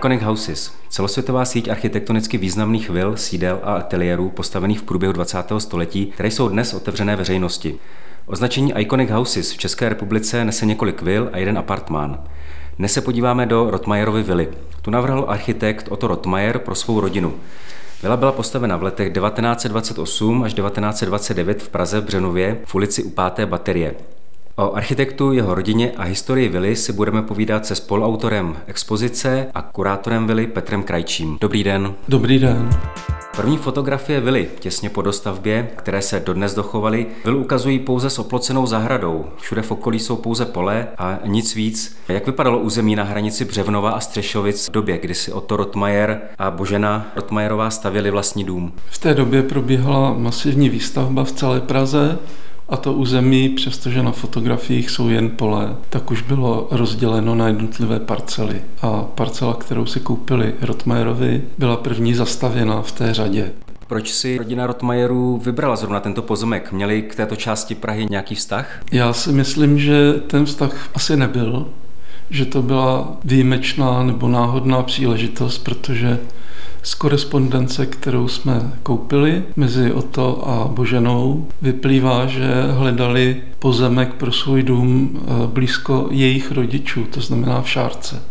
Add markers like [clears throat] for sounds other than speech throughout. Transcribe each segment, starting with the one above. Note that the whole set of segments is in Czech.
Iconic Houses, celosvětová síť architektonicky významných vil, sídel a ateliérů postavených v průběhu 20. století, které jsou dnes otevřené veřejnosti. Označení Iconic Houses v České republice nese několik vil a jeden apartmán. Dnes se podíváme do Rotmajerovy vily. Tu navrhl architekt Otto Rotmajer pro svou rodinu. Vila byla postavena v letech 1928 až 1929 v Praze v Břenově v ulici u 5. baterie. O architektu, jeho rodině a historii vily si budeme povídat se spoluautorem expozice a kurátorem vily Petrem Krajčím. Dobrý den. Dobrý den. První fotografie vily těsně po dostavbě, které se dodnes dochovaly, vilu ukazují pouze s oplocenou zahradou. Všude v okolí jsou pouze pole a nic víc. Jak vypadalo území na hranici Břevnova a Střešovic v době, kdy si Otto Rotmajer a Božena Rotmajerová stavěli vlastní dům? V té době probíhala masivní výstavba v celé Praze a to území, přestože na fotografiích jsou jen pole, tak už bylo rozděleno na jednotlivé parcely. A parcela, kterou si koupili Rotmajerovi, byla první zastavěna v té řadě. Proč si rodina Rotmajerů vybrala zrovna tento pozemek? Měli k této části Prahy nějaký vztah? Já si myslím, že ten vztah asi nebyl, že to byla výjimečná nebo náhodná příležitost, protože z korespondence, kterou jsme koupili mezi Oto a Boženou, vyplývá, že hledali pozemek pro svůj dům eh, blízko jejich rodičů, to znamená v Šárce.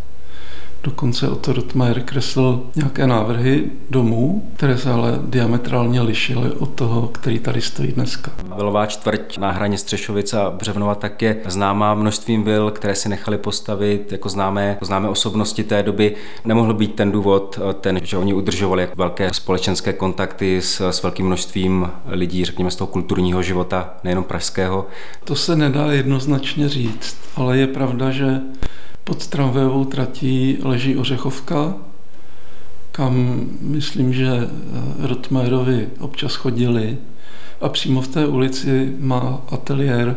Dokonce Otto Rotmajer kreslil nějaké návrhy domů, které se ale diametrálně lišily od toho, který tady stojí dneska. Vilová čtvrť na hraně Střešovice a Břevnova tak je známá množstvím vil, které si nechali postavit jako známé, známé osobnosti té doby. Nemohl být ten důvod ten, že oni udržovali velké společenské kontakty s, s velkým množstvím lidí, řekněme z toho kulturního života, nejenom pražského. To se nedá jednoznačně říct, ale je pravda, že pod tramvajovou tratí leží Ořechovka, kam myslím, že eh, Rotmajerovi občas chodili. A přímo v té ulici má ateliér,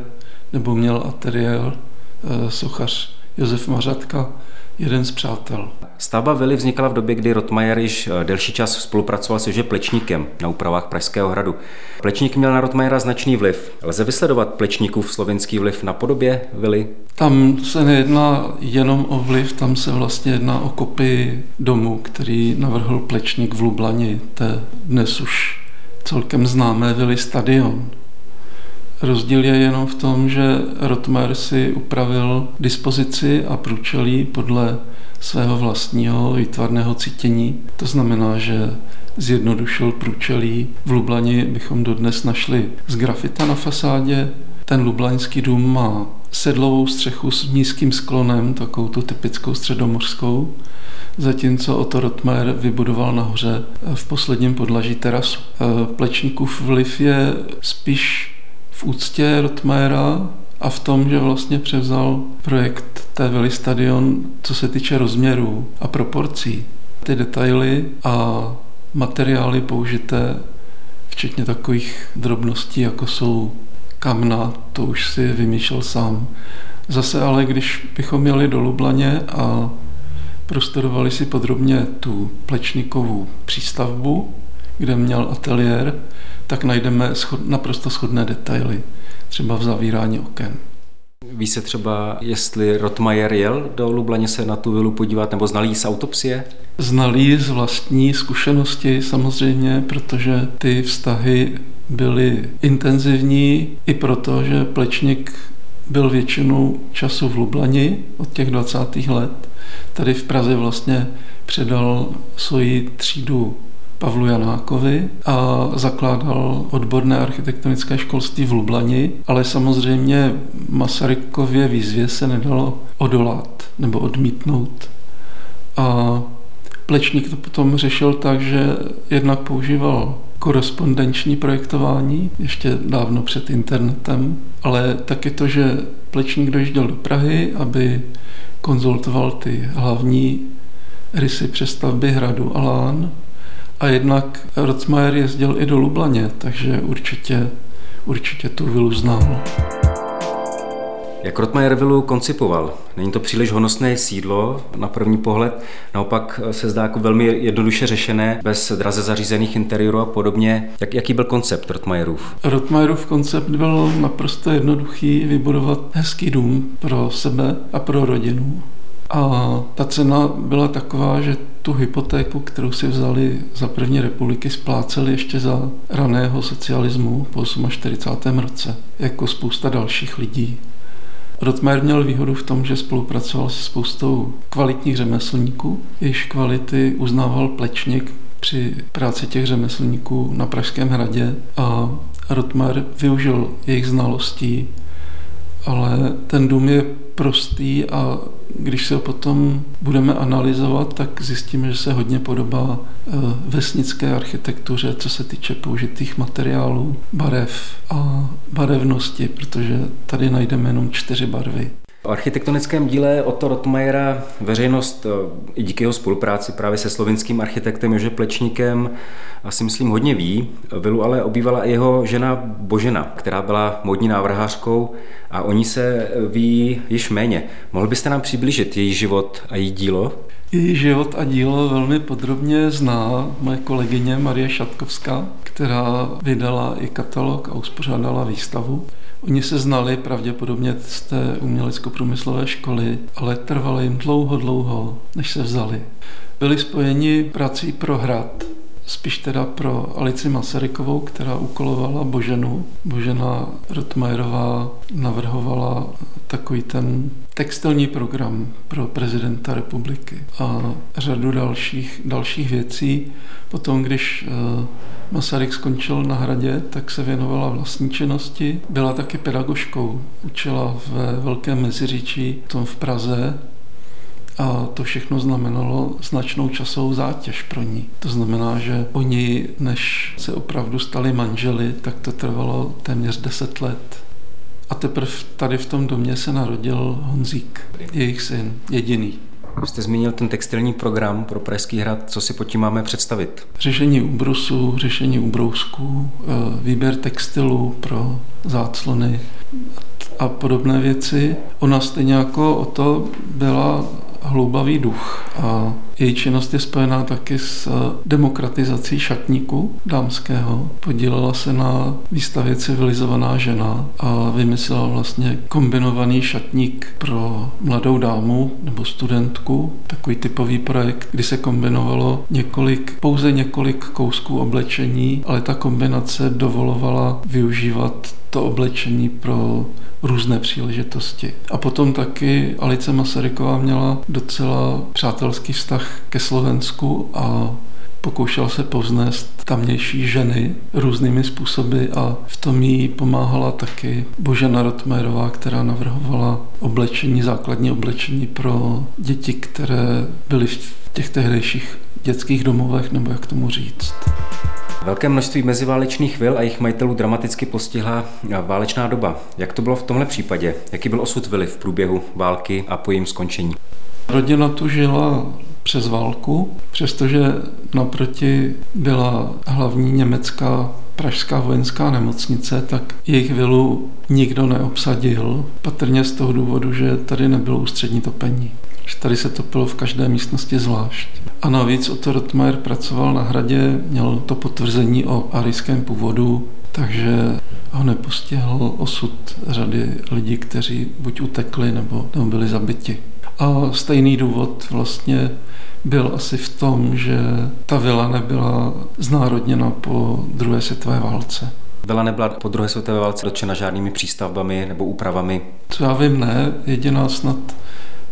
nebo měl ateliér eh, sochař Josef Mařatka, jeden z přátel. Stavba vily vznikala v době, kdy Rotmajer již eh, delší čas spolupracoval se že Plečníkem na úpravách Pražského hradu. Plečník měl na Rotmajera značný vliv. Lze vysledovat Plečníkův slovenský vliv na podobě vily? Tam se nejedná jenom o vliv, tam se vlastně jedná o kopii domu, který navrhl Plečník v Lublani, té dnes už celkem známé vily Stadion. Rozdíl je jenom v tom, že Rotmer si upravil dispozici a průčelí podle svého vlastního výtvarného cítění. To znamená, že zjednodušil průčelí. V Lublani bychom dodnes našli z grafita na fasádě. Ten lublaňský dům má sedlovou střechu s nízkým sklonem, takovou tu typickou středomořskou, zatímco Otto Rotmer vybudoval nahoře v posledním podlaží terasu. Plečníkův vliv je spíš v úctě Rotmera a v tom, že vlastně převzal projekt té Vili Stadion, co se týče rozměrů a proporcí. Ty detaily a materiály použité, včetně takových drobností, jako jsou kamna, to už si vymýšlel sám. Zase ale, když bychom jeli do Lublaně a prostudovali si podrobně tu plečníkovou přístavbu, kde měl ateliér, tak najdeme naprosto shodné detaily, třeba v zavírání oken. Ví se třeba, jestli Rotmajer jel do Lublaně se na tu vilu podívat, nebo znalý z autopsie? Znalý z vlastní zkušenosti samozřejmě, protože ty vztahy byly intenzivní i proto, že Plečník byl většinu času v Lublani od těch 20. let. Tady v Praze vlastně předal svoji třídu Pavlu Janákovi a zakládal odborné architektonické školství v Lublani, ale samozřejmě Masarykově výzvě se nedalo odolat nebo odmítnout. A Plečník to potom řešil tak, že jednak používal korespondenční projektování, ještě dávno před internetem, ale taky to, že Plečník dojížděl do Prahy, aby konzultoval ty hlavní rysy přestavby hradu Alán a jednak Rotzmajer jezdil i do Lublaně, takže určitě, určitě tu vilu znal. Jak Rotmajer vilu koncipoval? Není to příliš honosné sídlo na první pohled, naopak se zdá jako velmi jednoduše řešené, bez draze zařízených interiérů a podobně. Jak, jaký byl koncept Rotmajerův? Rotmajerův koncept byl naprosto jednoduchý, vybudovat hezký dům pro sebe a pro rodinu. A ta cena byla taková, že tu hypotéku, kterou si vzali za první republiky, spláceli ještě za raného socialismu po 48. roce, jako spousta dalších lidí. Rotmer měl výhodu v tom, že spolupracoval se spoustou kvalitních řemeslníků, jejichž kvality uznával plečník při práci těch řemeslníků na Pražském hradě a Rotmer využil jejich znalostí, ale ten dům je prostý a když se ho potom budeme analyzovat, tak zjistíme, že se hodně podobá eh, vesnické architektuře, co se týče použitých materiálů, barev a barevnosti, protože tady najdeme jenom čtyři barvy. O architektonickém díle Otto Rotmajera veřejnost eh, i díky jeho spolupráci právě se slovinským architektem Jože Plečníkem asi myslím hodně ví. Vilu ale obývala i jeho žena Božena, která byla modní návrhářkou a o ní se ví již méně. Mohl byste nám přiblížit její život a její dílo? Její život a dílo velmi podrobně zná moje kolegyně Marie Šatkovská, která vydala i katalog a uspořádala výstavu. Oni se znali pravděpodobně z té umělecko-průmyslové školy, ale trvalo jim dlouho, dlouho, než se vzali. Byli spojeni prací pro hrad, spíš teda pro Alici Masarykovou, která ukolovala Boženu. Božena Rotmajerová navrhovala takový ten textilní program pro prezidenta republiky a řadu dalších, dalších věcí. Potom, když eh, Masaryk skončil na hradě, tak se věnovala vlastní činnosti. Byla taky pedagožkou, učila ve Velkém Meziříčí, tom v Praze a to všechno znamenalo značnou časovou zátěž pro ní. To znamená, že oni, než se opravdu stali manželi, tak to trvalo téměř 10 let. A teprve tady v tom domě se narodil Honzík, jejich syn, jediný. Vy jste zmínil ten textilní program pro Pražský hrad. Co si pod tím máme představit? Řešení ubrusu, řešení ubrousků, eh, výběr textilu pro záclony a podobné věci. Ona stejně jako o to byla hloubavý duch a její činnost je spojená taky s demokratizací šatníku dámského. Podílela se na výstavě Civilizovaná žena a vymyslela vlastně kombinovaný šatník pro mladou dámu nebo studentku, takový typový projekt, kdy se kombinovalo několik, pouze několik kousků oblečení, ale ta kombinace dovolovala využívat to oblečení pro různé příležitosti. A potom taky Alice Masaryková měla docela přátelský vztah ke Slovensku a pokoušel se povznést tamnější ženy různými způsoby a v tom jí pomáhala taky Božena Rotmérová, která navrhovala oblečení, základní oblečení pro děti, které byly v těch tehdejších dětských domovech, nebo jak tomu říct. Velké množství meziválečných vil a jejich majitelů dramaticky postihla válečná doba. Jak to bylo v tomhle případě? Jaký byl osud vily v průběhu války a po jejím skončení? Rodina tu žila přes válku, přestože naproti byla hlavní německá pražská vojenská nemocnice, tak jejich vilu nikdo neobsadil, patrně z toho důvodu, že tady nebylo ústřední topení že tady se topilo v každé místnosti zvlášť. A navíc Otto Rotmeier pracoval na hradě, měl to potvrzení o arijském původu, takže ho nepostihl osud řady lidí, kteří buď utekli nebo, nebo byli zabiti. A stejný důvod vlastně byl asi v tom, že ta vila nebyla znárodněna po druhé světové válce. Vila nebyla po druhé světové válce dotčena žádnými přístavbami nebo úpravami? Co já vím, ne. Jediná snad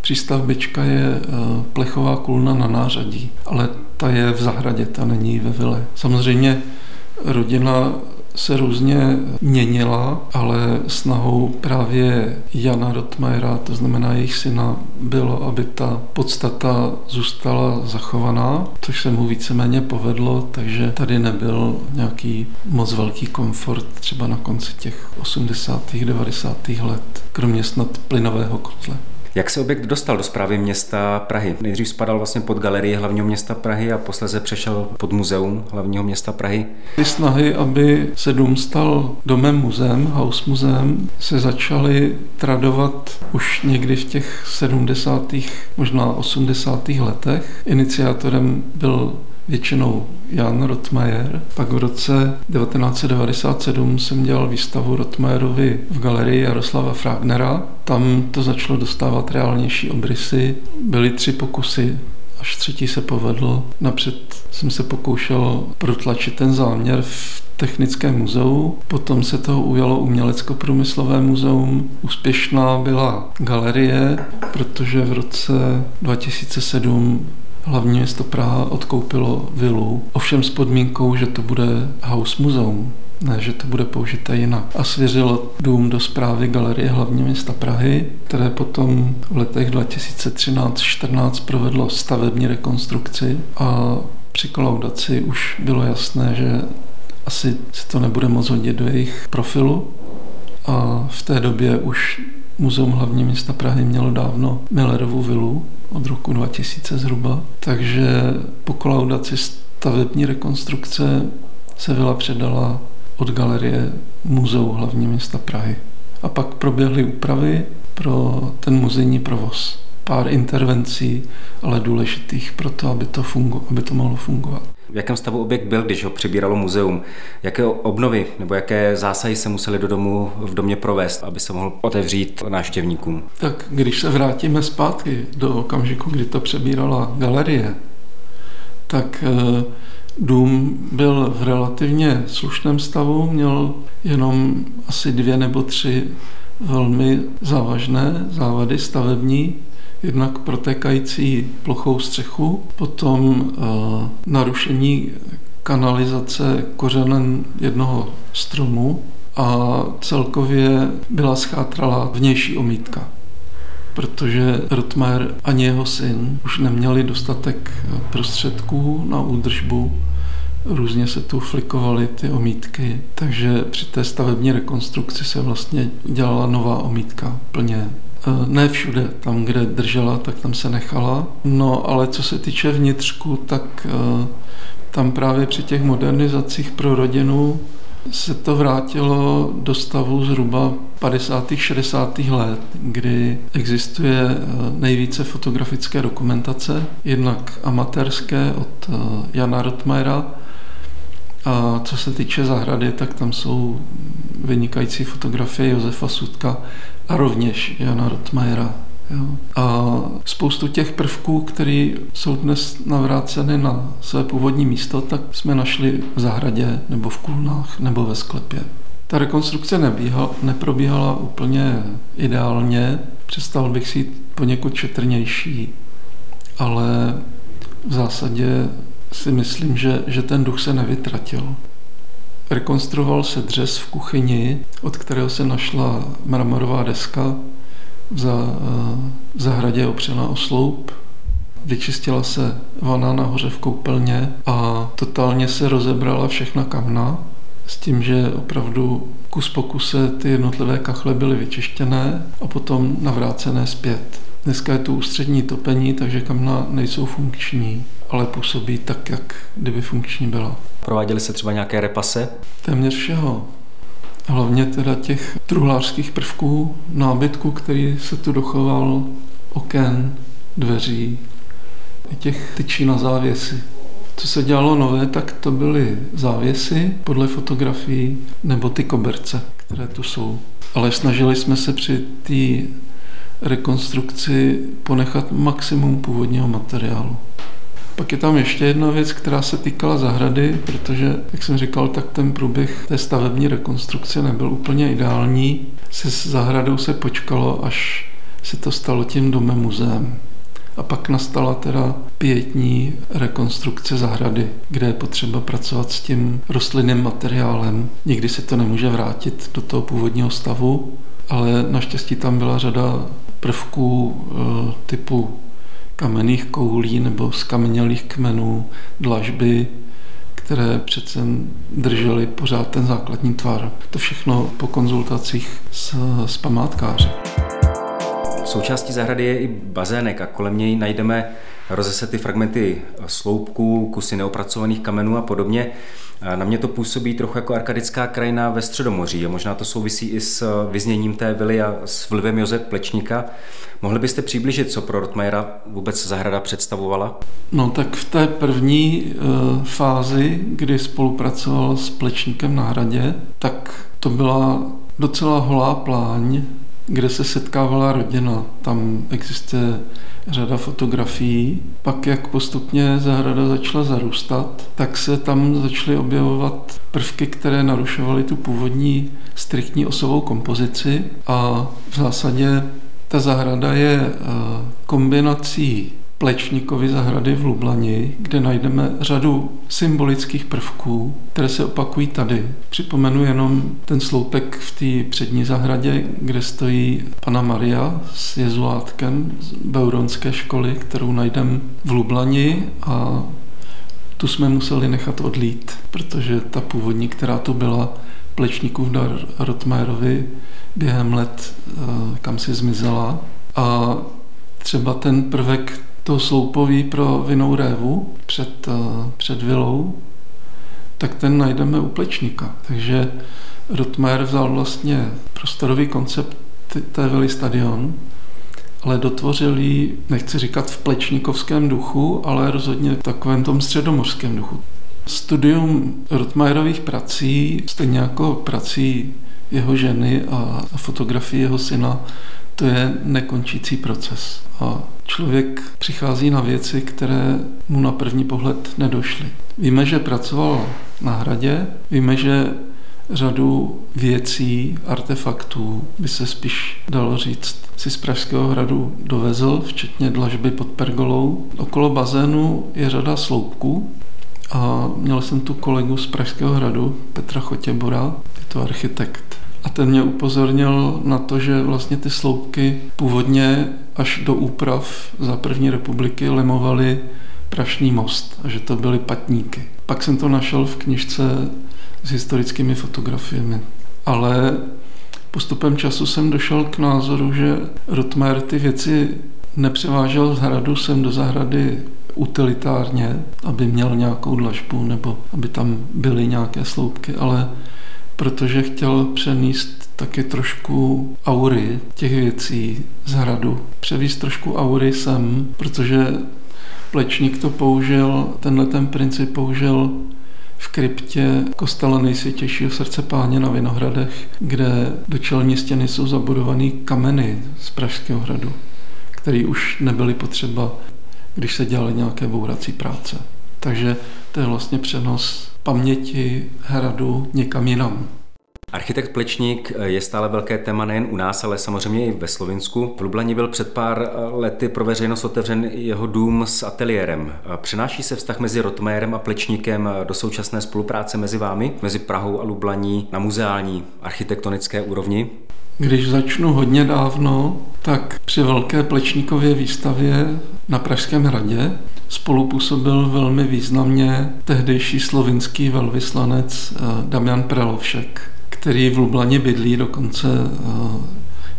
Přístavbička je eh, plechová kulna na nářadí, ale ta je v zahradě, ta není ve vile. Samozřejmě rodina se různě měnila, ale snahou právě Jana Rotmajera, to znamená jejich syna, bylo, aby ta podstata zůstala zachovaná, což se mu víceméně povedlo, takže tady nebyl nějaký moc velký komfort třeba na konci těch 80. 90. let, kromě snad plynového kotle. Jak se objekt dostal do zprávy města Prahy? Nejdřív spadal vlastně pod galerii hlavního města Prahy a posléze přešel pod muzeum hlavního města Prahy. Ty snahy, aby se dům stal domem muzeem, house muzeem, se začaly tradovat už někdy v těch 70. možná 80. letech. Iniciátorem byl většinou Jan Rotmajer. Pak v roce 1997 jsem dělal výstavu Rotmajerovi v galerii Jaroslava Fragnera. Tam to začalo dostávat reálnější obrysy. Byly tři pokusy až třetí se povedl. Napřed jsem se pokoušel protlačit ten záměr v Technickém muzeu, potom se toho ujalo Umělecko-průmyslové muzeum. Úspěšná byla galerie, protože v roce 2007 hlavní město Praha odkoupilo vilu, ovšem s podmínkou, že to bude house muzeum ne, že to bude použité jinak. A svěřil dům do zprávy Galerie hlavní města Prahy, které potom v letech 2013-14 provedlo stavební rekonstrukci a při kolaudaci už bylo jasné, že asi se to nebude moc hodit do jejich profilu a v té době už Muzeum hlavní města Prahy mělo dávno Millerovu vilu od roku 2000 zhruba, takže po kolaudaci stavební rekonstrukce se vila předala od galerie Muzeu hlavní města Prahy. A pak proběhly úpravy pro ten muzejní provoz. Pár intervencí, ale důležitých pro to, aby to, fungu, aby to mohlo fungovat. V jakém stavu objekt byl, když ho přebíralo muzeum? Jaké obnovy nebo jaké zásahy se museli do domu v domě provést, aby se mohl otevřít návštěvníkům? Tak když se vrátíme zpátky do okamžiku, kdy to přebírala galerie, tak eh, Dům byl v relativně slušném stavu, měl jenom asi dvě nebo tři velmi závažné závady stavební, jednak protékající plochou střechu, potom uh, narušení kanalizace kořenen jednoho stromu a celkově byla schátrala vnější omítka protože Rotmeier ani jeho syn už neměli dostatek prostředků na údržbu. Různě se tu flikovaly ty omítky, takže při té stavební rekonstrukci se vlastně dělala nová omítka plně ne všude, tam, kde držela, tak tam se nechala. No, ale co se týče vnitřku, tak e, tam právě při těch modernizacích pro rodinu se to vrátilo do stavu zhruba 50. 60. let, kdy existuje eh, nejvíce fotografické dokumentace, jednak amatérské od eh, Jana Rotmajera, a co se týče zahrady, tak tam jsou vynikající fotografie Josefa Sudka a rovněž Jana Rotmajera. Jo. A spoustu těch prvků, které jsou dnes navráceny na své původní místo, tak jsme našli v zahradě nebo v kulnách nebo ve sklepě. Ta rekonstrukce nebíhal, neprobíhala úplně ideálně, přestal bych si poněkud četrnější, ale v zásadě si myslím, že, že ten duch se nevytratil. Rekonstruoval se dřez v kuchyni, od kterého se našla mramorová deska, v, za, v zahradě opřená o sloup. Vyčistila se vana nahoře v koupelně a totálně se rozebrala všechna kamna s tím, že opravdu kus po kuse ty jednotlivé kachle byly vyčištěné a potom navrácené zpět. Dneska je tu ústřední topení, takže kamna nejsou funkční, ale působí tak, jak kdyby funkční byla. Prováděly se třeba nějaké repase? Téměř všeho. Hlavně teda těch truhlářských prvků, nábytku, který se tu dochoval, oken, dveří, i těch tyčí na závěsy. Co se dělalo nové, tak to byly závěsy podle fotografií nebo ty koberce, které tu jsou. Ale snažili jsme se při té rekonstrukci ponechat maximum původního materiálu. Pak je tam ještě jedna věc, která se týkala zahrady, protože, jak jsem říkal, tak ten průběh té stavební rekonstrukce nebyl úplně ideální. Se zahradou se počkalo, až se to stalo tím domem muzeem. A pak nastala teda pětní rekonstrukce zahrady, kde je potřeba pracovat s tím rostlinným materiálem. Nikdy se to nemůže vrátit do toho původního stavu, ale naštěstí tam byla řada prvků eh, typu kamenných koulí nebo skamenělých kmenů, dlažby, které přece držely pořád ten základní tvar. To všechno po konzultacích s, s památkáři. Součástí zahrady je i bazének a kolem něj najdeme rozesety fragmenty sloupků, kusy neopracovaných kamenů a podobně. Na mě to působí trochu jako arkadická krajina ve Středomoří a možná to souvisí i s vyzněním té vily a s vlivem Josef Plečníka. Mohli byste přiblížit, co pro Rotmajera vůbec zahrada představovala? No tak v té první e, fázi, kdy spolupracoval s Plečníkem na hradě, tak to byla docela holá pláň, kde se setkávala rodina. Tam existuje řada fotografií. Pak, jak postupně zahrada začala zarůstat, tak se tam začaly objevovat prvky, které narušovaly tu původní striktní osovou kompozici a v zásadě ta zahrada je eh, kombinací Plečníkovy zahrady v Lublani, kde najdeme řadu symbolických prvků, které se opakují tady. Připomenu jenom ten sloupek v té přední zahradě, kde stojí pana Maria s jezuátkem z Beuronské školy, kterou najdeme v Lublani a tu jsme museli nechat odlít, protože ta původní, která tu byla, Plečníkův dar Rotmérovi během let eh, kam si zmizela. A třeba ten prvek to sloupový pro vinou révu před, eh, před vilou, tak ten najdeme u Plečníka. Takže Rotmer vzal vlastně prostorový koncept té vily stadion, ale dotvořil ji, nechci říkat v plečníkovském duchu, ale rozhodně v takovém tom středomořském duchu. Studium Rotmajerových prací, stejně jako prací jeho ženy a fotografii jeho syna, to je nekončící proces. A člověk přichází na věci, které mu na první pohled nedošly. Víme, že pracoval na hradě, víme, že řadu věcí, artefaktů, by se spíš dalo říct, si z Pražského hradu dovezl, včetně dlažby pod pergolou. Okolo bazénu je řada sloupků a měl jsem tu kolegu z Pražského hradu, Petra Chotěbora, je to architekt a ten mě upozornil na to, že vlastně ty sloupky původně až do úprav za první republiky lemovaly Prašný most a že to byly patníky. Pak jsem to našel v knižce s historickými fotografiemi. Ale postupem času jsem došel k názoru, že Rotmer ty věci nepřevážel z hradu sem do zahrady utilitárně, aby měl nějakou dlažbu nebo aby tam byly nějaké sloupky, ale protože chtěl přenést taky trošku aury těch věcí z hradu. Převíst trošku aury sem, protože Plečník to použil, tenhle ten princip použil v kryptě kostela nejsvětějšího srdce páně na Vinohradech, kde do čelní stěny jsou zabudované kameny z Pražského hradu, které už nebyly potřeba, když se dělaly nějaké bourací práce. Takže to je vlastně přenos paměti hradu někam jinam. Architekt Plečník je stále velké téma nejen u nás, ale samozřejmě i ve Slovinsku. V Lublani byl před pár lety pro veřejnost otevřen jeho dům s ateliérem. Přenáší se vztah mezi Rotmérem a Plečníkem do současné spolupráce mezi vámi, mezi Prahou a Lublaní na muzeální architektonické úrovni? Když začnu hodně dávno, tak při velké Plečníkově výstavě na Pražském hradě spolupůsobil velmi významně tehdejší slovinský velvyslanec eh, Damian Prelovšek, který v Lublaně bydlí, dokonce eh,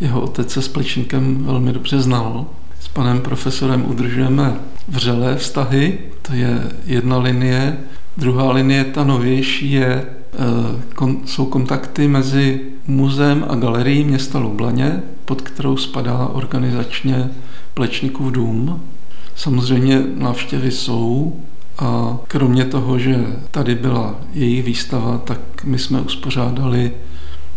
jeho otec se s Plečníkem velmi dobře znal. S panem profesorem udržujeme vřelé vztahy, to je jedna linie. Druhá linie, ta novější, je, eh, jsou kontakty mezi muzeem a galerií města Lublaně, pod kterou spadá organizačně Plečníkův dům. Samozřejmě návštěvy jsou a kromě toho, že tady byla její výstava, tak my jsme uspořádali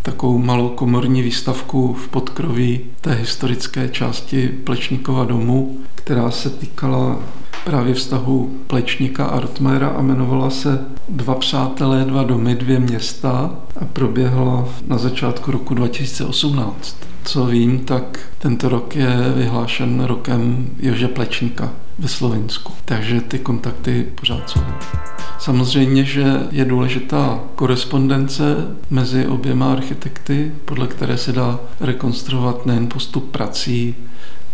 takovou malou komorní výstavku v podkroví té historické části Plečníkova domu, která se týkala právě vztahu Plečníka a Rotmera a jmenovala se Dva přátelé, dva domy, dvě města a proběhla na začátku roku 2018. Co vím, tak tento rok je vyhlášen rokem Jože Plečníka ve Slovensku. Takže ty kontakty pořád jsou. Samozřejmě, že je důležitá korespondence mezi oběma architekty, podle které se dá rekonstruovat nejen postup prací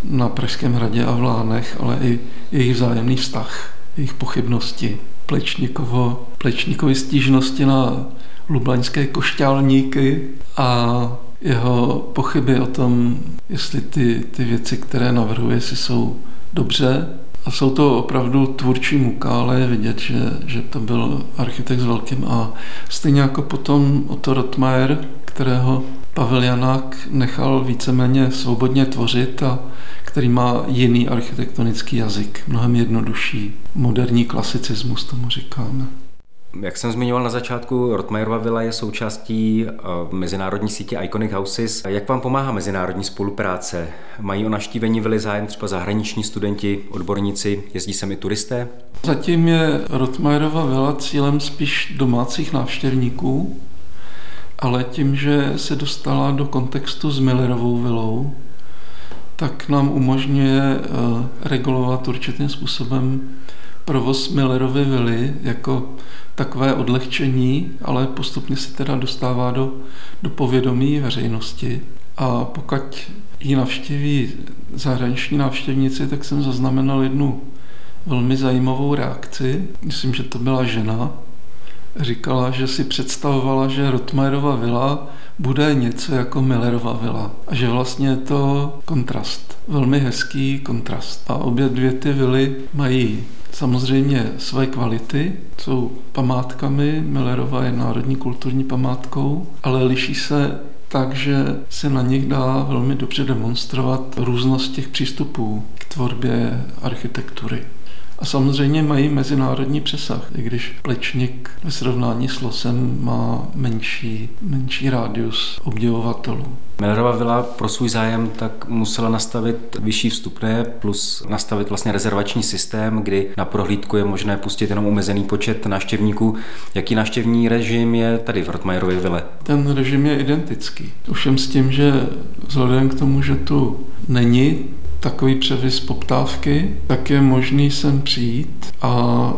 na Pražském hradě a v Lánech, ale i jejich vzájemný vztah, jejich pochybnosti, Plečníkovo, Plečníkovi stížnosti na lublaňské košťálníky a jeho pochyby o tom, jestli ty, ty věci, které navrhuje, si jsou dobře. A jsou to opravdu tvůrčí muka, ale je vidět, že, že to byl architekt s velkým A. Stejně jako potom Otto Rottmeier, kterého Pavel Janák nechal víceméně svobodně tvořit a který má jiný architektonický jazyk, mnohem jednodušší. Moderní klasicismus tomu říkáme. Jak jsem zmiňoval na začátku, Rotmajerova vila je součástí eh, mezinárodní sítě Iconic Houses. Jak vám pomáhá mezinárodní spolupráce? Mají o naštívení vily zájem třeba zahraniční studenti, odborníci, jezdí sem i turisté? Zatím je Rotmajerova vila cílem spíš domácích návštěvníků, ale tím, že se dostala do kontextu s Millerovou vilou, tak nám umožňuje eh, regulovat určitým způsobem provoz Millerovy vily jako takové odlehčení, ale postupně se teda dostává do, do povědomí veřejnosti. A pokud ji navštěví zahraniční návštěvníci, tak jsem zaznamenal jednu velmi zajímavou reakci. Myslím, že to byla žena. Říkala, že si představovala, že Rotmajerova vila bude něco jako Millerova vila. A že vlastně je to kontrast. Velmi hezký kontrast. A obě dvě ty vily mají samozřejmě své kvality, jsou památkami, Millerova je národní kulturní památkou, ale liší se tak, že se na nich dá velmi dobře demonstrovat různost těch přístupů k tvorbě architektury. A samozřejmě mají mezinárodní přesah, i když Plečník ve srovnání s Losem má menší, menší rádius obdivovatelů. Millerova vila pro svůj zájem tak musela nastavit vyšší vstupné plus nastavit vlastně rezervační systém, kdy na prohlídku je možné pustit jenom omezený počet návštěvníků. Jaký návštěvní režim je tady v Rotmajerově vile? Ten režim je identický. Ovšem s tím, že vzhledem k tomu, že tu není takový převis poptávky, tak je možný sem přijít a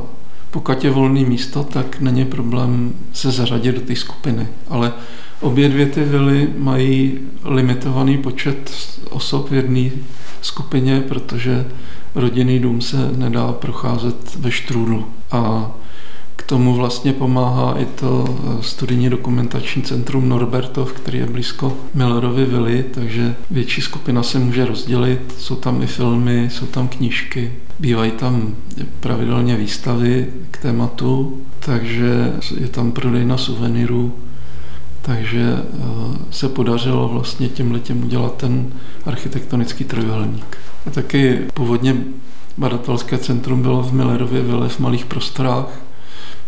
pokud je volné místo, tak není problém se zařadit do té skupiny. Ale obě dvě ty vily mají limitovaný počet osob v jedné skupině, protože rodinný dům se nedá procházet ve štrůdlu. A tomu vlastně pomáhá i to eh, studijní dokumentační centrum Norbertov, který je blízko Millerovy vily, takže větší skupina se může rozdělit. Jsou tam i filmy, jsou tam knížky, bývají tam pravidelně výstavy k tématu, takže je tam prodejna suvenýrů, takže eh, se podařilo vlastně tím letem udělat ten architektonický trojuhelník. A taky původně badatelské centrum bylo v Millerově vile v malých prostorách,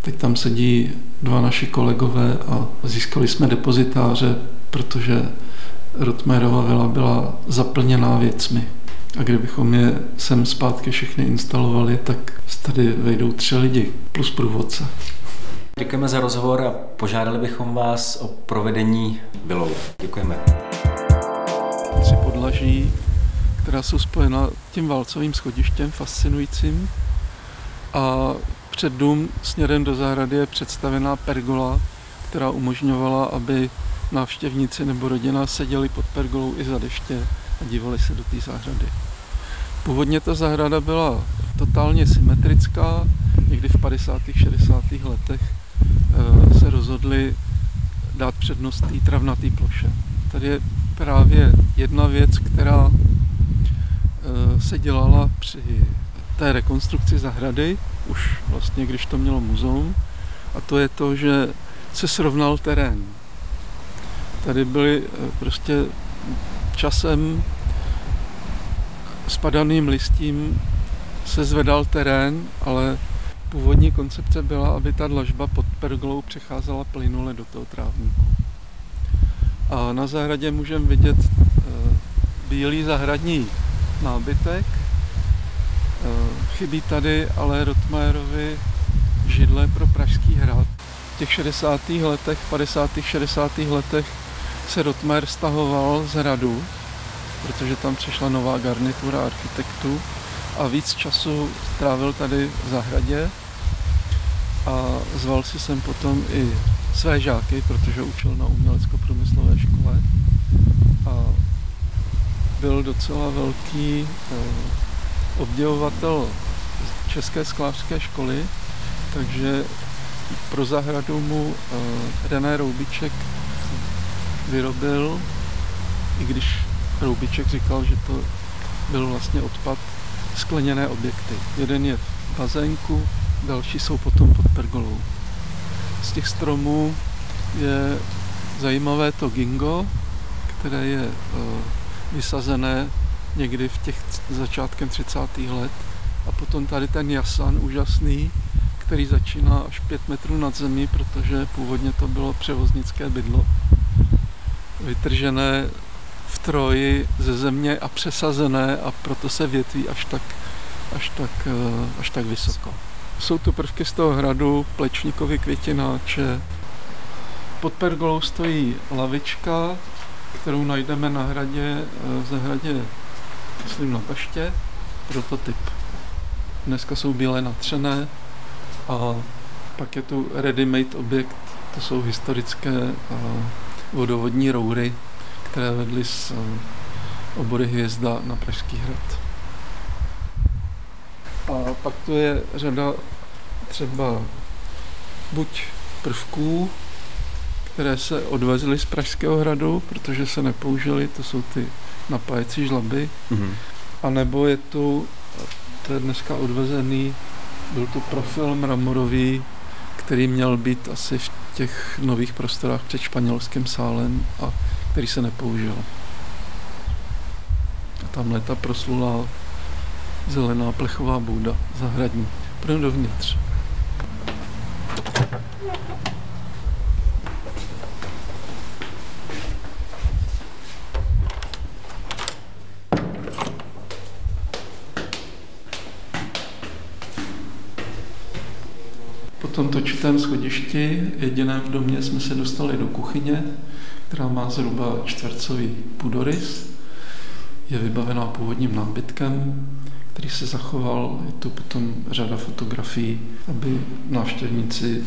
Teď tam sedí dva naši kolegové a získali jsme depozitáře, protože Rotmerova vila byla zaplněná věcmi. A kdybychom je sem zpátky všechny instalovali, tak tady vejdou tři lidi plus průvodce. Děkujeme za rozhovor a požádali bychom vás o provedení vilou. Děkujeme. Tři podlaží, která jsou spojena tím válcovým schodištěm fascinujícím a před dům směrem do zahrady je představená pergola, která umožňovala, aby návštěvníci nebo rodina seděli pod pergolou i za deště a dívali se do té zahrady. Původně ta zahrada byla totálně symetrická, někdy v 50. 60. letech eh, se rozhodli dát přednost té travnaté ploše. Tady je právě jedna věc, která eh, se dělala při té rekonstrukci zahrady, už vlastně když to mělo muzeum, a to je to, že se srovnal terén. Tady byly eh, prostě časem spadaným listím se zvedal terén, ale původní koncepce byla, aby ta dlažba pod pergolou přecházela plynule do toho trávníku. A na zahradě můžeme vidět eh, bílý zahradní nábytek, chybí tady ale Rotmajerovi židle pro Pražský hrad. V těch 60. letech, 50. 60. letech se Rotmajer stahoval z hradu, protože tam přišla nová garnitura architektů a víc času trávil tady v zahradě a zval si sem potom i své žáky, protože učil na umělecko-průmyslové škole a byl docela velký eh, obdivovatel České sklářské školy, takže pro zahradu mu eh, René Roubiček vyrobil i když Roubiček říkal, že to byl vlastně odpad skleněné objekty. Jeden je v bazénku, další jsou potom pod pergolou. Z těch stromů je zajímavé to gingo, které je eh, vysazené někdy v těch začátkem 30. let. A potom tady ten jasan úžasný, který začíná až 5 metrů nad zemí, protože původně to bylo převoznické bydlo. Vytržené v troji ze země a přesazené a proto se větví až tak, až tak, eh, až tak vysoko. Jsou tu prvky z toho hradu, plečníkovy květináče. Pod pergolou stojí lavička, kterou najdeme na hradě, v eh, zahradě, myslím na Paště, prototyp. Dneska jsou bílé natřené a pak je tu ready-made objekt, to jsou historické eh, vodovodní roury, které vedly z eh, obory Hvězda na Pražský hrad. A pak tu je řada třeba buď prvků, které se odvezly z Pražského hradu, protože se nepoužily, to jsou ty napájecí žlaby, mm-hmm. a nebo je tu, to je dneska odvezený, byl tu profil mramorový, který měl být asi v těch nových prostorách před španělským sálem a který se nepoužil. A tam leta proslula zelená plechová bouda zahradní. Půjdeme dovnitř. Po tom točitém schodišti, jediném v domě, jsme se dostali do kuchyně, která má zhruba čtvercový půdorys. Je vybavená původním nábytkem, který se zachoval. Je tu potom řada fotografií, aby návštěvníci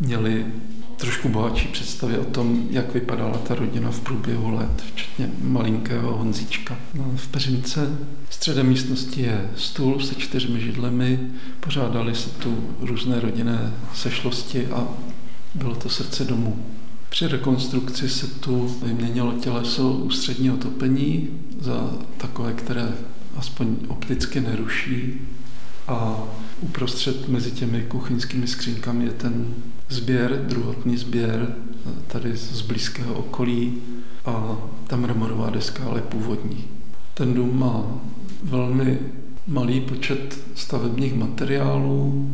měli trošku bohatší představy o tom, jak vypadala ta rodina v průběhu let, včetně malinkého Honzíčka. No, v Peřince středem místnosti je stůl se čtyřmi židlemi, pořádali se tu různé rodinné sešlosti a bylo to srdce domů. Při rekonstrukci se tu vyměnilo těleso ústředního topení za takové, které aspoň opticky neruší a uprostřed mezi těmi kuchyňskými skřínkami je ten sběr, druhotný sběr, tady z blízkého okolí a ta mramorová deska ale původní. Ten dům má velmi malý počet stavebních materiálů,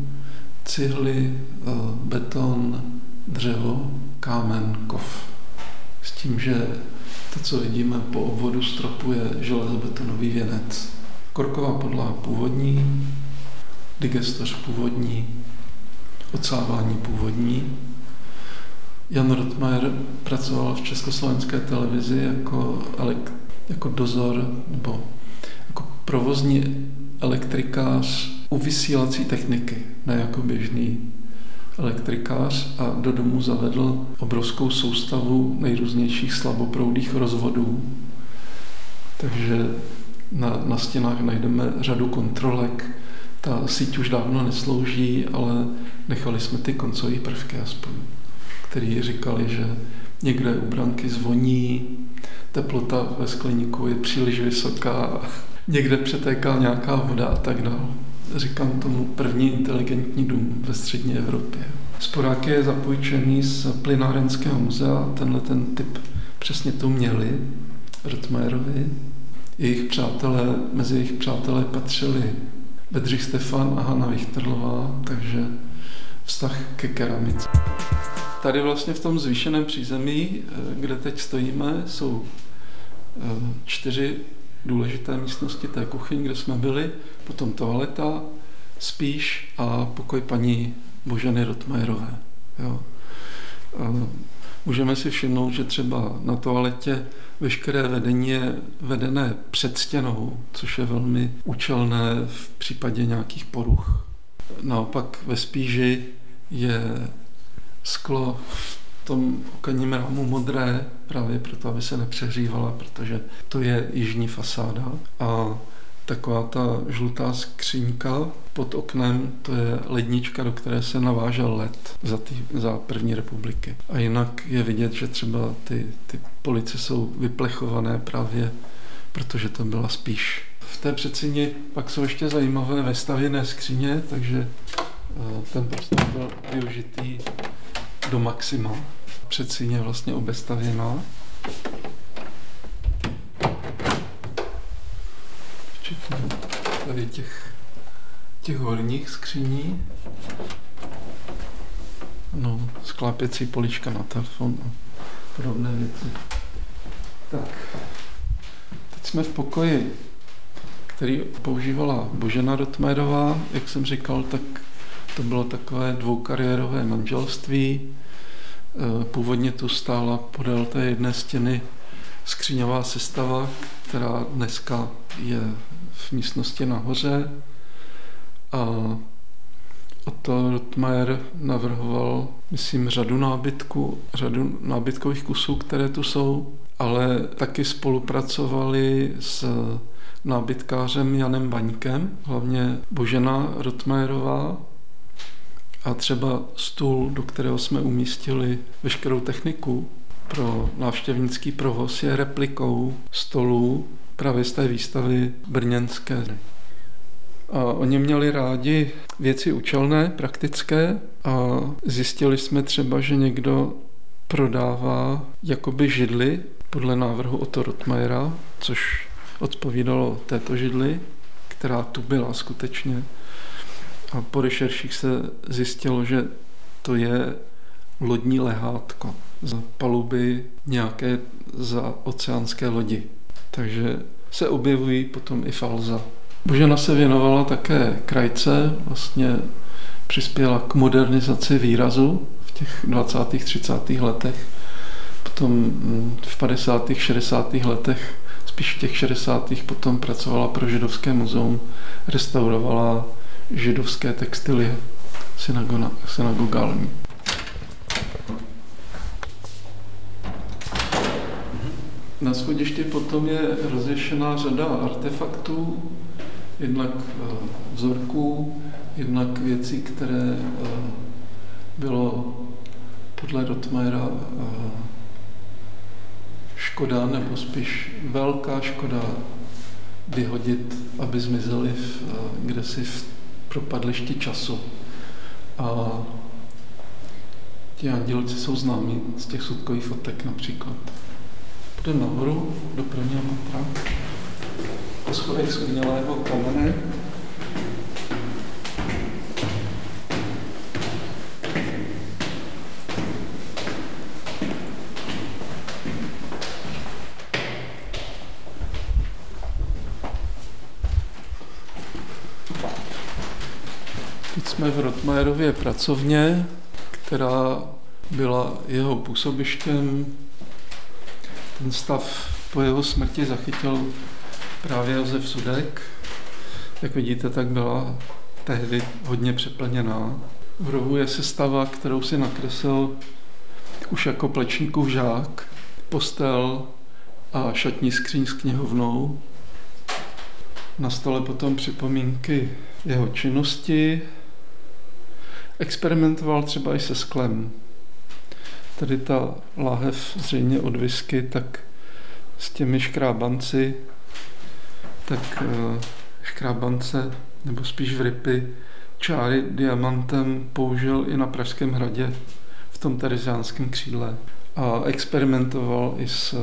cihly, eh, beton, dřevo, kámen, kov. S tím, že to, co vidíme po obvodu stropu, je železobetonový věnec. Korková podlaha původní, digestoř původní, odsávání původní. Jan Rotmajer pracoval v československé televizi jako, jako dozor nebo jako provozní elektrikář u vysílací techniky, ne jako běžný elektrikář a do domu zavedl obrovskou soustavu nejrůznějších slaboproudých rozvodů. Takže na, na stěnách najdeme řadu kontrolek. Ta síť už dávno neslouží, ale nechali jsme ty koncové prvky aspoň, který říkali, že někde u branky zvoní, teplota ve skleníku je příliš vysoká, [laughs] někde přetéká nějaká voda a tak dále říkám tomu, první inteligentní dům ve střední Evropě. Sporák je zapůjčený z plynárenského muzea, tenhle ten typ přesně to měli, Rotmajerovi. Jejich přátelé, mezi jejich přátelé patřili Bedřich Stefan a Hanna Vichterlová, takže vztah ke keramice. Tady vlastně v tom zvýšeném přízemí, eh, kde teď stojíme, jsou eh, čtyři důležité místnosti té kuchyň, kde jsme byli, potom toaleta, spíš a pokoj paní Boženy Rotmajerové. Jo. Můžeme si všimnout, že třeba na toaletě veškeré vedení je vedené před stěnou, což je velmi účelné v případě nějakých poruch. Naopak ve spíži je sklo v tom okenním rámu modré, právě proto, aby se nepřehřívala, protože to je jižní fasáda. A taková ta žlutá skřínka pod oknem, to je lednička, do které se navážel led za, tý, za první republiky. A jinak je vidět, že třeba ty, ty police jsou vyplechované právě protože to byla spíš v té předsíni pak jsou ještě zajímavé vestavěné skříně, takže eh, ten prostor byl využitý do maxima. Předsíně vlastně obestavěná. Včetně tady těch, těch horních skříní. No, sklápěcí polička na telefon a podobné věci. Tak, teď jsme v pokoji který používala Božena Rotmérová. Jak jsem říkal, tak to bylo takové dvoukariérové manželství. E, původně tu stála podél té jedné stěny skříňová sestava, která dneska je v místnosti nahoře. A Otto Rotmajer navrhoval, myslím, řadu nábytku, řadu nábytkových kusů, které tu jsou, ale taky spolupracovali s nábytkářem Janem Baňkem, hlavně Božena Rotmérová a třeba stůl, do kterého jsme umístili veškerou techniku pro návštěvnický provoz, je replikou stolů právě z té výstavy brněnské. A oni měli rádi věci účelné, praktické a zjistili jsme třeba, že někdo prodává jakoby židly podle návrhu Otto Rotmajera, což odpovídalo této židli, která tu byla skutečně. A po rešerších se zjistilo, že to je lodní lehátko za paluby nějaké za oceánské lodi. Takže se objevují potom i falza. Božena se věnovala také krajce, vlastně přispěla k modernizaci výrazu v těch 20. 30. letech. Potom v 50. 60. letech spíš v těch 60. potom pracovala pro židovské muzeum, restaurovala židovské textilie synagogální. Na schodišti potom je rozvěšená řada artefaktů, jednak eh, vzorků, jednak věcí, které eh, bylo podle Rotmajera eh, škoda, nebo spíš velká škoda vyhodit, aby zmizeli v, kde si v propadlišti času. A ti andělci jsou známí z těch sudkových fotek například. Půjdeme nahoru do prvního patra. Po schodech z umělého kamene jsme v Rotmajerově pracovně, která byla jeho působištěm. Ten stav po jeho smrti zachytil právě Josef Sudek. Jak vidíte, tak byla tehdy hodně přeplněná. V rohu je sestava, kterou si nakreslil už jako plečníkův žák, postel a šatní skříň s knihovnou. Na stole potom připomínky jeho činnosti, Experimentoval třeba i se sklem. Tady ta láhev zřejmě od whisky, tak s těmi škrábanci, tak eh, škrábance, nebo spíš v rypy, čáry diamantem použil i na Pražském hradě v tom tereziánském křídle. A experimentoval i s,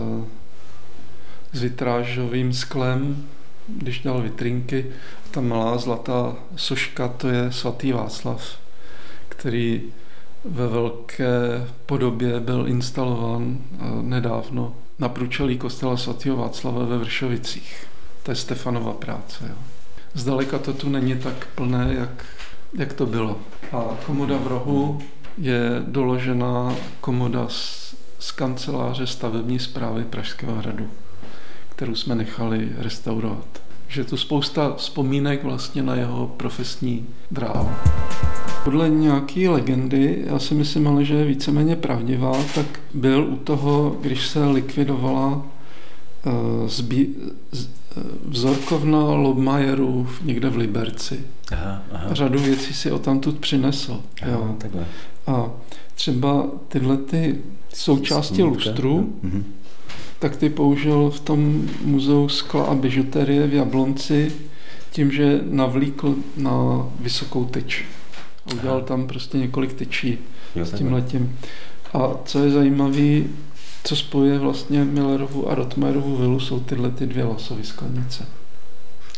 s vitrážovým sklem, když dal vitrinky. Ta malá zlatá soška, to je svatý Václav který ve velké podobě byl instalován eh, nedávno na průčelí kostela svatého Václava ve Vršovicích. To je Stefanova práce. Jo. Zdaleka to tu není tak plné, jak, jak to bylo. A komoda v rohu je doložená komoda z, z kanceláře stavební zprávy Pražského hradu, kterou jsme nechali restaurovat. Že tu spousta vzpomínek vlastně na jeho profesní dráhu. Podle nějaké legendy, já si myslím ale, že je víceméně pravdivá, tak byl u toho, když se likvidovala zbí, z, vzorkovna Lobmajerův někde v Liberci. Aha, aha. A řadu věcí si o tamtud přinesl. Aha, jo. takhle. A třeba tyhle ty součásti Snímka, lustru. Mhm. Tak ty použil v tom muzeu skla a bižuterie v Jablonci tím, že navlíkl na vysokou tyč. A udělal tam prostě několik tyčí Jo, s tím letím. A co je zajímavé, co spojuje vlastně Millerovu a Rotmerovu vilu, jsou tyhle ty dvě lasové sklenice.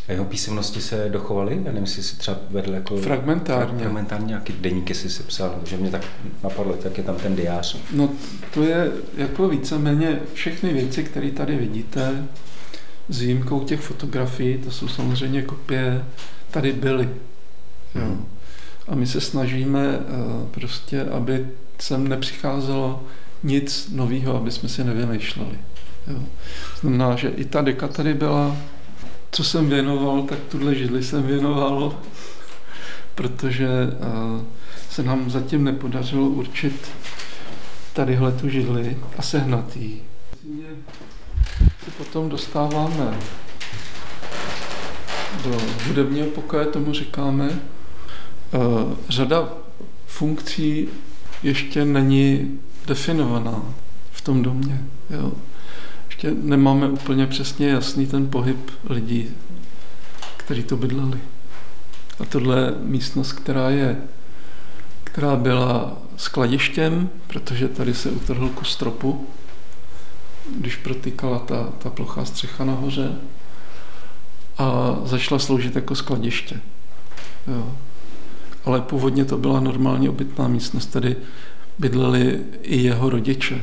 A jeho písemnosti se dochovaly? Já nevím, jestli si třeba vedl jako... Fragmentárně. Fragmentárně nějaký deníky si sepsal, že mě tak napadlo, tak je tam ten diář. No to je jako víceméně všechny věci, které tady vidíte, s výjimkou těch fotografií, to jsou samozřejmě kopie, tady byly. Jo. Mhm. A my se snažíme eh, prostě, aby sem nepřicházelo nic nového, aby jsme si nevymýšleli. Jo. Znamená, že i ta deka tady byla, co jsem věnoval, tak tuhle židli jsem věnoval, protože eh, se nám zatím nepodařilo určit tadyhle tu židli a sehnat ji. Se potom dostáváme do hudebního pokoje, tomu říkáme. Eh, Řada funkcí ještě není definovaná v tom domě. Jo. Ještě nemáme úplně přesně jasný ten pohyb lidí, kteří to bydleli. A tohle je místnost, která je která byla skladištěm, protože tady se utrhl kus stropu, když protýkala ta, ta plochá střecha nahoře a začala sloužit jako skladiště. Jo. Ale původně to byla normálně obytná místnost, tady bydleli i jeho rodiče,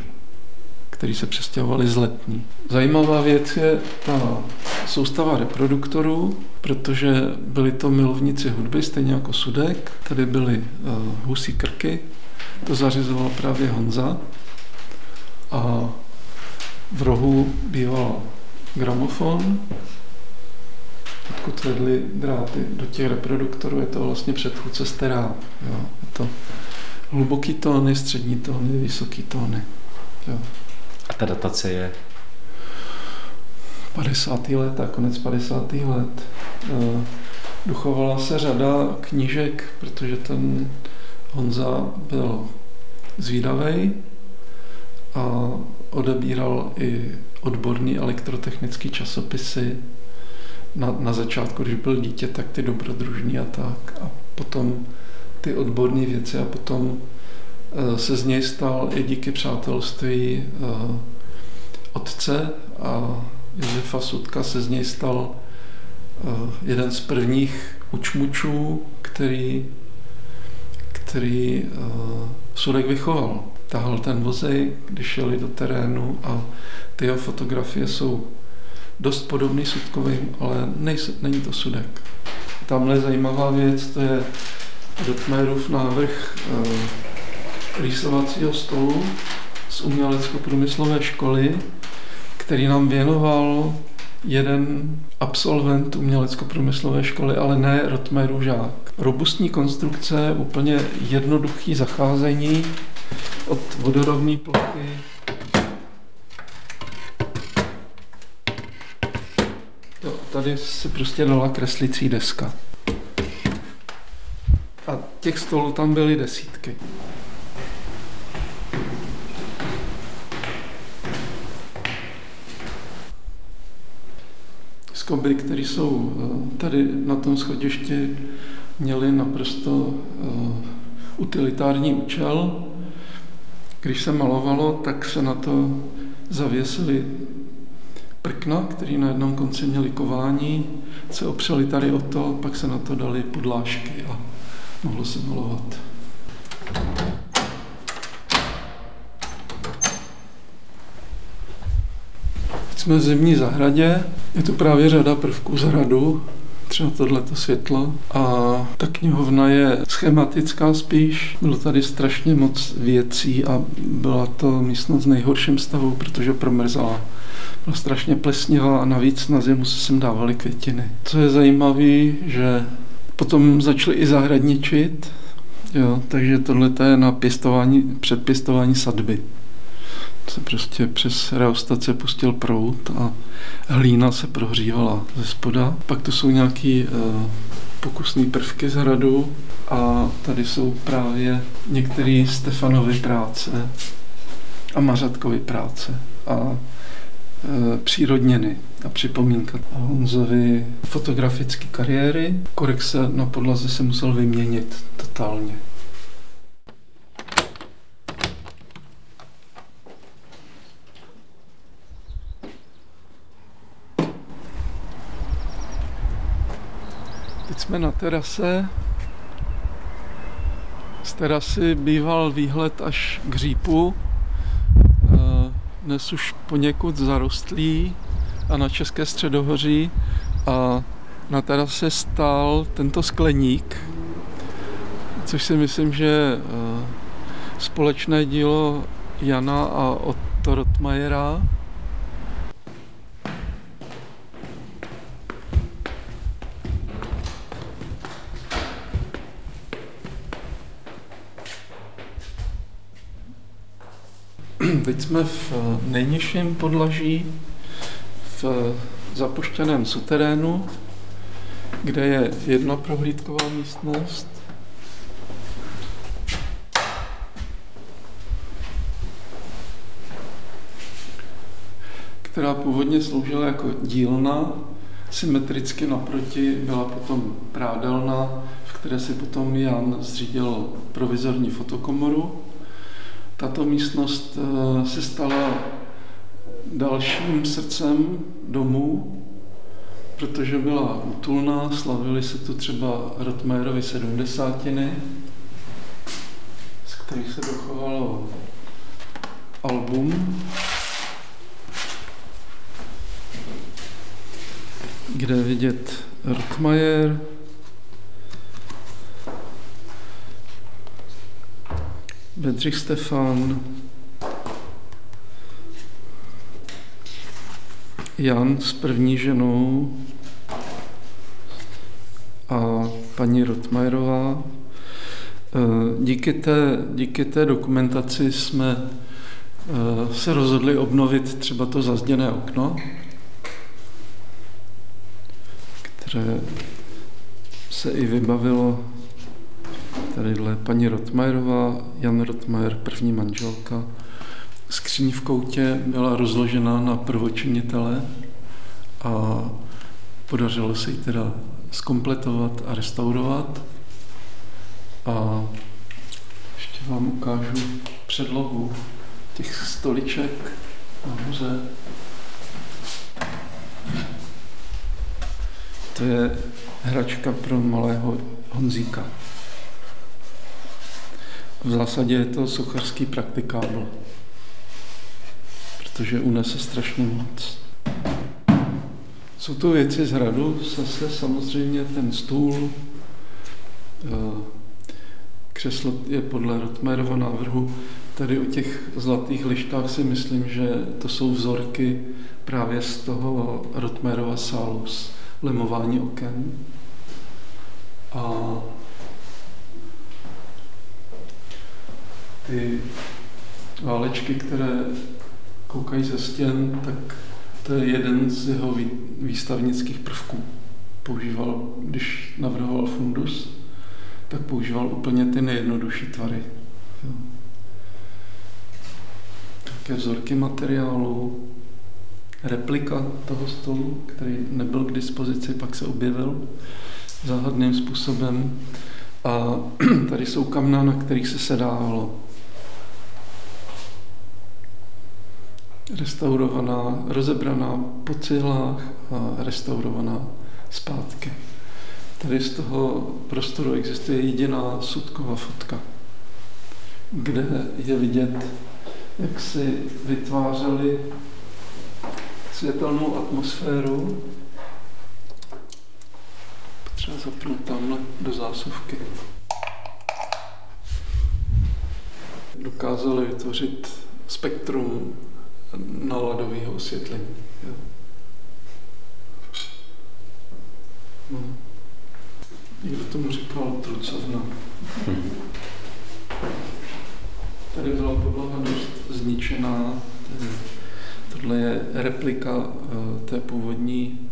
kteří se přestěhovali z letní. Zajímavá věc je ta soustava reproduktorů, protože byli to milovníci hudby, stejně jako Sudek. Tady byly uh, husí krky, to zařizoval právě Honza. A v rohu býval gramofon, odkud vedly dráty do těch reproduktorů, je to vlastně předchůdce sterá. Jo. Je to hluboký tóny, střední tóny, vysoký tóny. Jo. A ta datace je 50. let a konec 50. let. Eh, Dochovala se řada knížek, protože ten Honza byl zvídavý a odebíral i odborný elektrotechnický časopisy. Na, na začátku, když byl dítě, tak ty dobrodružný a tak. A potom ty odborné věci a potom se z něj stal i díky přátelství eh, otce a Josefa Sudka se z něj stal eh, jeden z prvních učmučů, který, který eh, Sudek vychoval. Tahal ten vozej, když jeli do terénu a ty jeho fotografie jsou dost podobný Sudkovým, ale nejsou, není to Sudek. Tamhle je zajímavá věc, to je Dotmerův návrh eh, rýsovacího stolu z umělecko-průmyslové školy, který nám věnoval jeden absolvent umělecko-průmyslové školy, ale ne Rotmerův žák. Robustní konstrukce, úplně jednoduchý zacházení od vodorovné plochy tady se prostě dala kreslicí deska. A těch stolů tam byly desítky. Skoby, které jsou eh, tady na tom schodišti, měly naprosto eh, utilitární účel. Když se malovalo, tak se na to zavěsily prkna, které na jednom konci měly kování, se opřeli tady o to, pak se na to dali podlášky a mohlo se malovat. Jsme v zimní zahradě, je tu právě řada prvků z hradu, třeba tohleto světlo. A ta knihovna je schematická spíš. Bylo tady strašně moc věcí a byla to místnost v nejhorším stavu, protože promrzala. Byla strašně plesnivá a navíc na zimu se sem dávaly květiny. Co je zajímavé, že potom začali i zahradničit, jo, takže tohle je na pěstování, předpěstování sadby. Se prostě přes reostace pustil prout a hlína se prohřívala ze spoda. Pak to jsou nějaký uh, pokusné prvky z hradu a tady jsou právě některé Stefanovy práce a Mařatkovy práce a e, přírodněny a připomínka Honzovy fotografické kariéry. Korek se na podlaze se musel vyměnit totálně. Jsme na terase. Z terasy býval výhled až k řípu. Eh, dnes už poněkud zarostlý a na České středohoří. A na terase stál tento skleník, což si myslím, že eh, společné dílo Jana a Otto Rotmajera. Jsme v nejnižším podlaží, v zapuštěném suterénu, kde je jedna prohlídková místnost. která původně sloužila jako dílna, symetricky naproti byla potom prádelna, v které si potom Jan zřídil provizorní fotokomoru tato místnost eh, se stala dalším srdcem domu, protože byla útulná, slavili se tu třeba Rotmajerovi sedmdesátiny, z kterých se dochovalo album, kde vidět Rotmajer, Bedřich Stefan, Jan s první ženou a paní Rotmajerová. Eh, díky té, díky té dokumentaci jsme eh, se rozhodli obnovit třeba to zazděné okno, které se i vybavilo Tadyhle paní Rotmajerová, Jan Rotmajer, první manželka. Skříň v koutě byla rozložena na prvočinitele a podařilo se ji teda skompletovat a restaurovat. A ještě vám ukážu předlohu těch stoliček nahoře. To je hračka pro malého Honzíka. V zásadě je to sucharský praktikábl, protože unese strašně moc. Jsou to věci z hradu, zase samozřejmě ten stůl, eh, křeslo je podle Rotmerova návrhu. Tady o těch zlatých lištách si myslím, že to jsou vzorky právě z toho Rotmerova sálu, z lemování oken. A ty válečky, které koukají ze stěn, tak to je jeden z jeho výstavnických prvků. Používal, když navrhoval fundus, tak používal úplně ty nejjednodušší tvary. Také vzorky materiálu, replika toho stolu, který nebyl k dispozici, pak se objevil záhadným způsobem. A [clears throat] tady jsou kamna, na kterých se sedávalo. Restaurovaná, rozebraná po cihlách a restaurovaná zpátky. Tady z toho prostoru existuje jediná sudková fotka, kde je vidět, jak si vytvářeli světelnou atmosféru. Potřeba zapnout tamhle do zásuvky. Dokázali vytvořit spektrum náladového osvětlení. Jo. No. Někdo tomu říkal trucovna. Tady byla podlaha dost zničená, Tohle je replika eh, té původní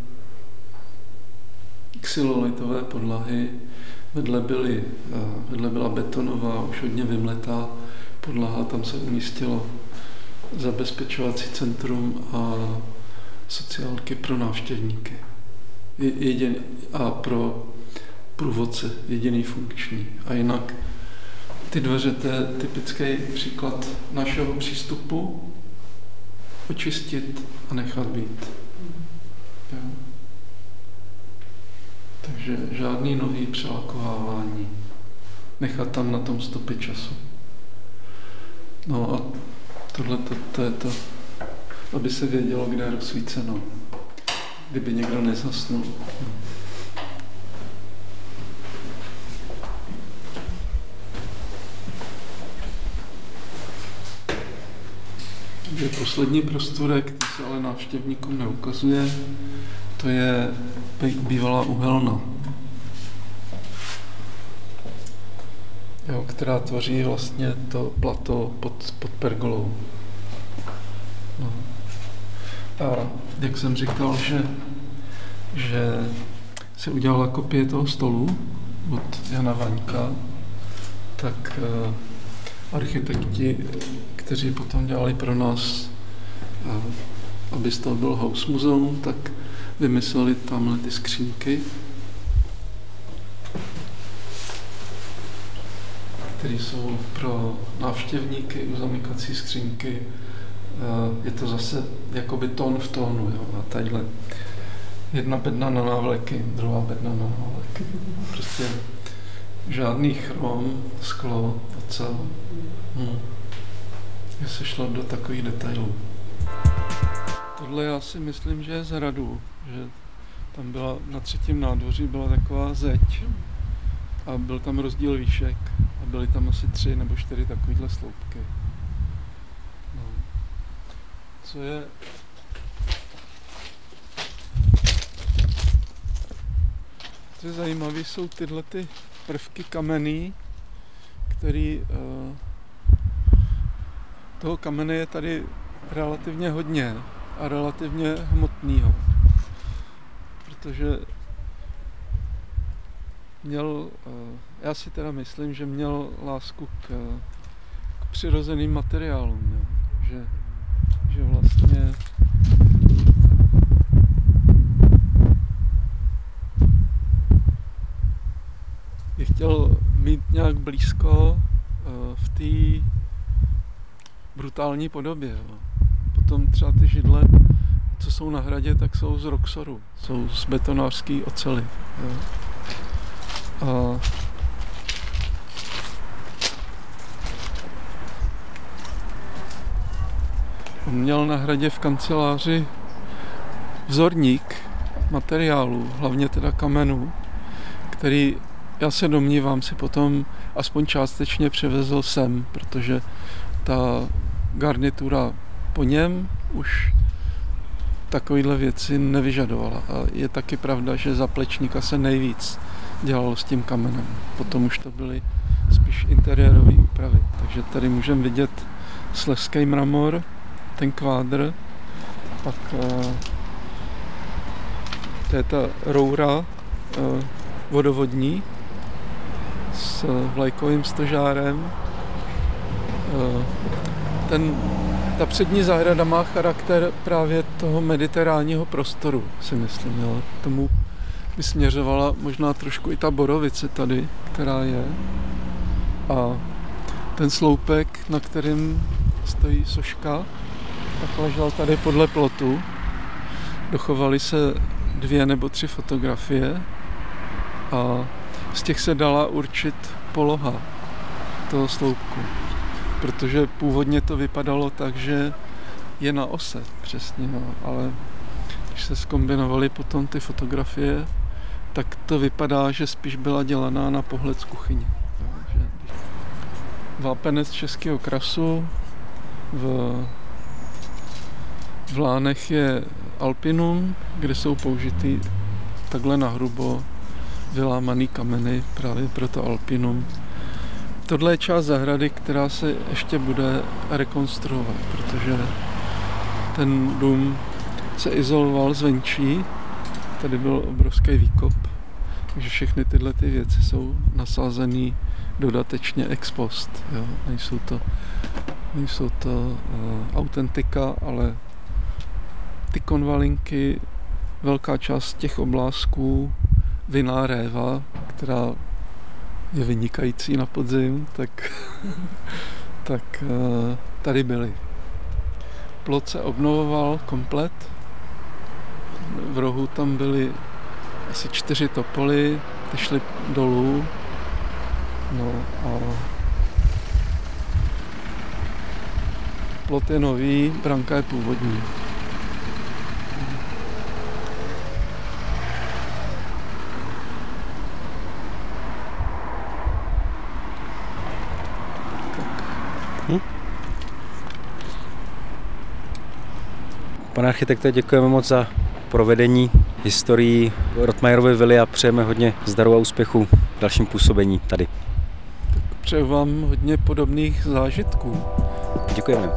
xylolitové podlahy. Vedle, byly, eh, vedle byla betonová, už hodně vymletá podlaha, tam se umístilo zabezpečovací centrum a sociálky pro návštěvníky. Jedin, a pro průvodce, jediný funkční. A jinak ty dveře, to je typický příklad našeho přístupu, očistit a nechat být. Jo. Takže žádný nový přelakovávání. Nechat tam na tom stopy času. No a tohle to, to je to, aby se vědělo, kde je rozsvíceno. Kdyby někdo nezasnul. Je poslední prostorek, který se ale návštěvníkům neukazuje, to je bývalá uhelna, jo, která tvoří vlastně to plato pod, pod pergolou. No. A jak jsem říkal, že, že se udělala kopie toho stolu od Jana Vaňka, tak uh, architekti, kteří potom dělali pro nás, uh, aby z toho byl house muzeum, tak vymysleli tamhle ty skřínky, které jsou pro návštěvníky, uzamykací skřínky. Eh, je to zase jakoby tón v tónu. Jo? A tadyhle jedna bedna na návleky, druhá bedna na návleky. Prostě žádný chrom, sklo, ocel. Hmm. Je se šlo do takových detailů. Tohle já si myslím, že je z hradu, že tam byla na třetím nádvoří byla taková zeď a byl tam rozdíl výšek a byly tam asi tři nebo čtyři takovýhle sloupky. No. Co je Co je zajímavé, jsou tyhle ty prvky kamenný, který uh, toho kamene je tady relativně hodně a relativně hmotného. Protože měl, eh, já si teda myslím, že měl lásku k, k přirozeným materiálům, jo. Že, že vlastně je chtěl mít nějak blízko eh, v té brutální podobě. Jo. Potom třeba ty židle, co jsou na hradě, tak jsou z Roxoru, jsou z betonářské ocely. Jo. On měl na hradě v kanceláři vzorník materiálů, hlavně teda kamenů, který já se domnívám si potom aspoň částečně přivezl sem, protože ta garnitura po něm už takovýhle věci nevyžadovala. A je taky pravda, že za plečníka se nejvíc dělalo s tím kamenem. Potom už to byly spíš interiérové úpravy. Takže tady můžeme vidět sleský mramor, ten kvádr, pak uh, to je ta roura uh, vodovodní s vlajkovým stožárem. Uh, ten, ta přední zahrada má charakter právě toho mediteránního prostoru, si myslím. Jo. Tomu by směřovala možná trošku i ta borovice tady, která je. A ten sloupek, na kterým stojí soška, tak ležel tady podle plotu. Dochovaly se dvě nebo tři fotografie a z těch se dala určit poloha toho sloupku. Protože původně to vypadalo tak, že je na ose přesně, no, ale když se zkombinovaly potom ty fotografie, tak to vypadá, že spíš byla dělaná na pohled z kuchyně. Vápenec českého krasu v, v Lánech je Alpinum, kde jsou použity takhle nahrubo vylámaný kameny právě pro to Alpinum. Tohle je část zahrady, která se ještě bude rekonstruovat, protože ten dům se izoloval zvenčí, tady byl obrovský výkop, takže všechny tyhle ty věci jsou nasázené dodatečně ex post. Jo. Nejsou to, nejsou to uh, autentika, ale ty konvalinky, velká část těch oblázků, viná réva, která je vynikající na podzim, tak, [laughs] tak uh, tady byly. Plot se obnovoval komplet. V rohu tam byly asi čtyři topoly, ty šly dolů. No a plot je nový, branka je původní. Pane architekte, děkujeme moc za provedení historií Rotmajerovy vily a přejeme hodně zdaru a úspěchu v dalším působení tady. Tak přeju vám hodně podobných zážitků. Děkujeme.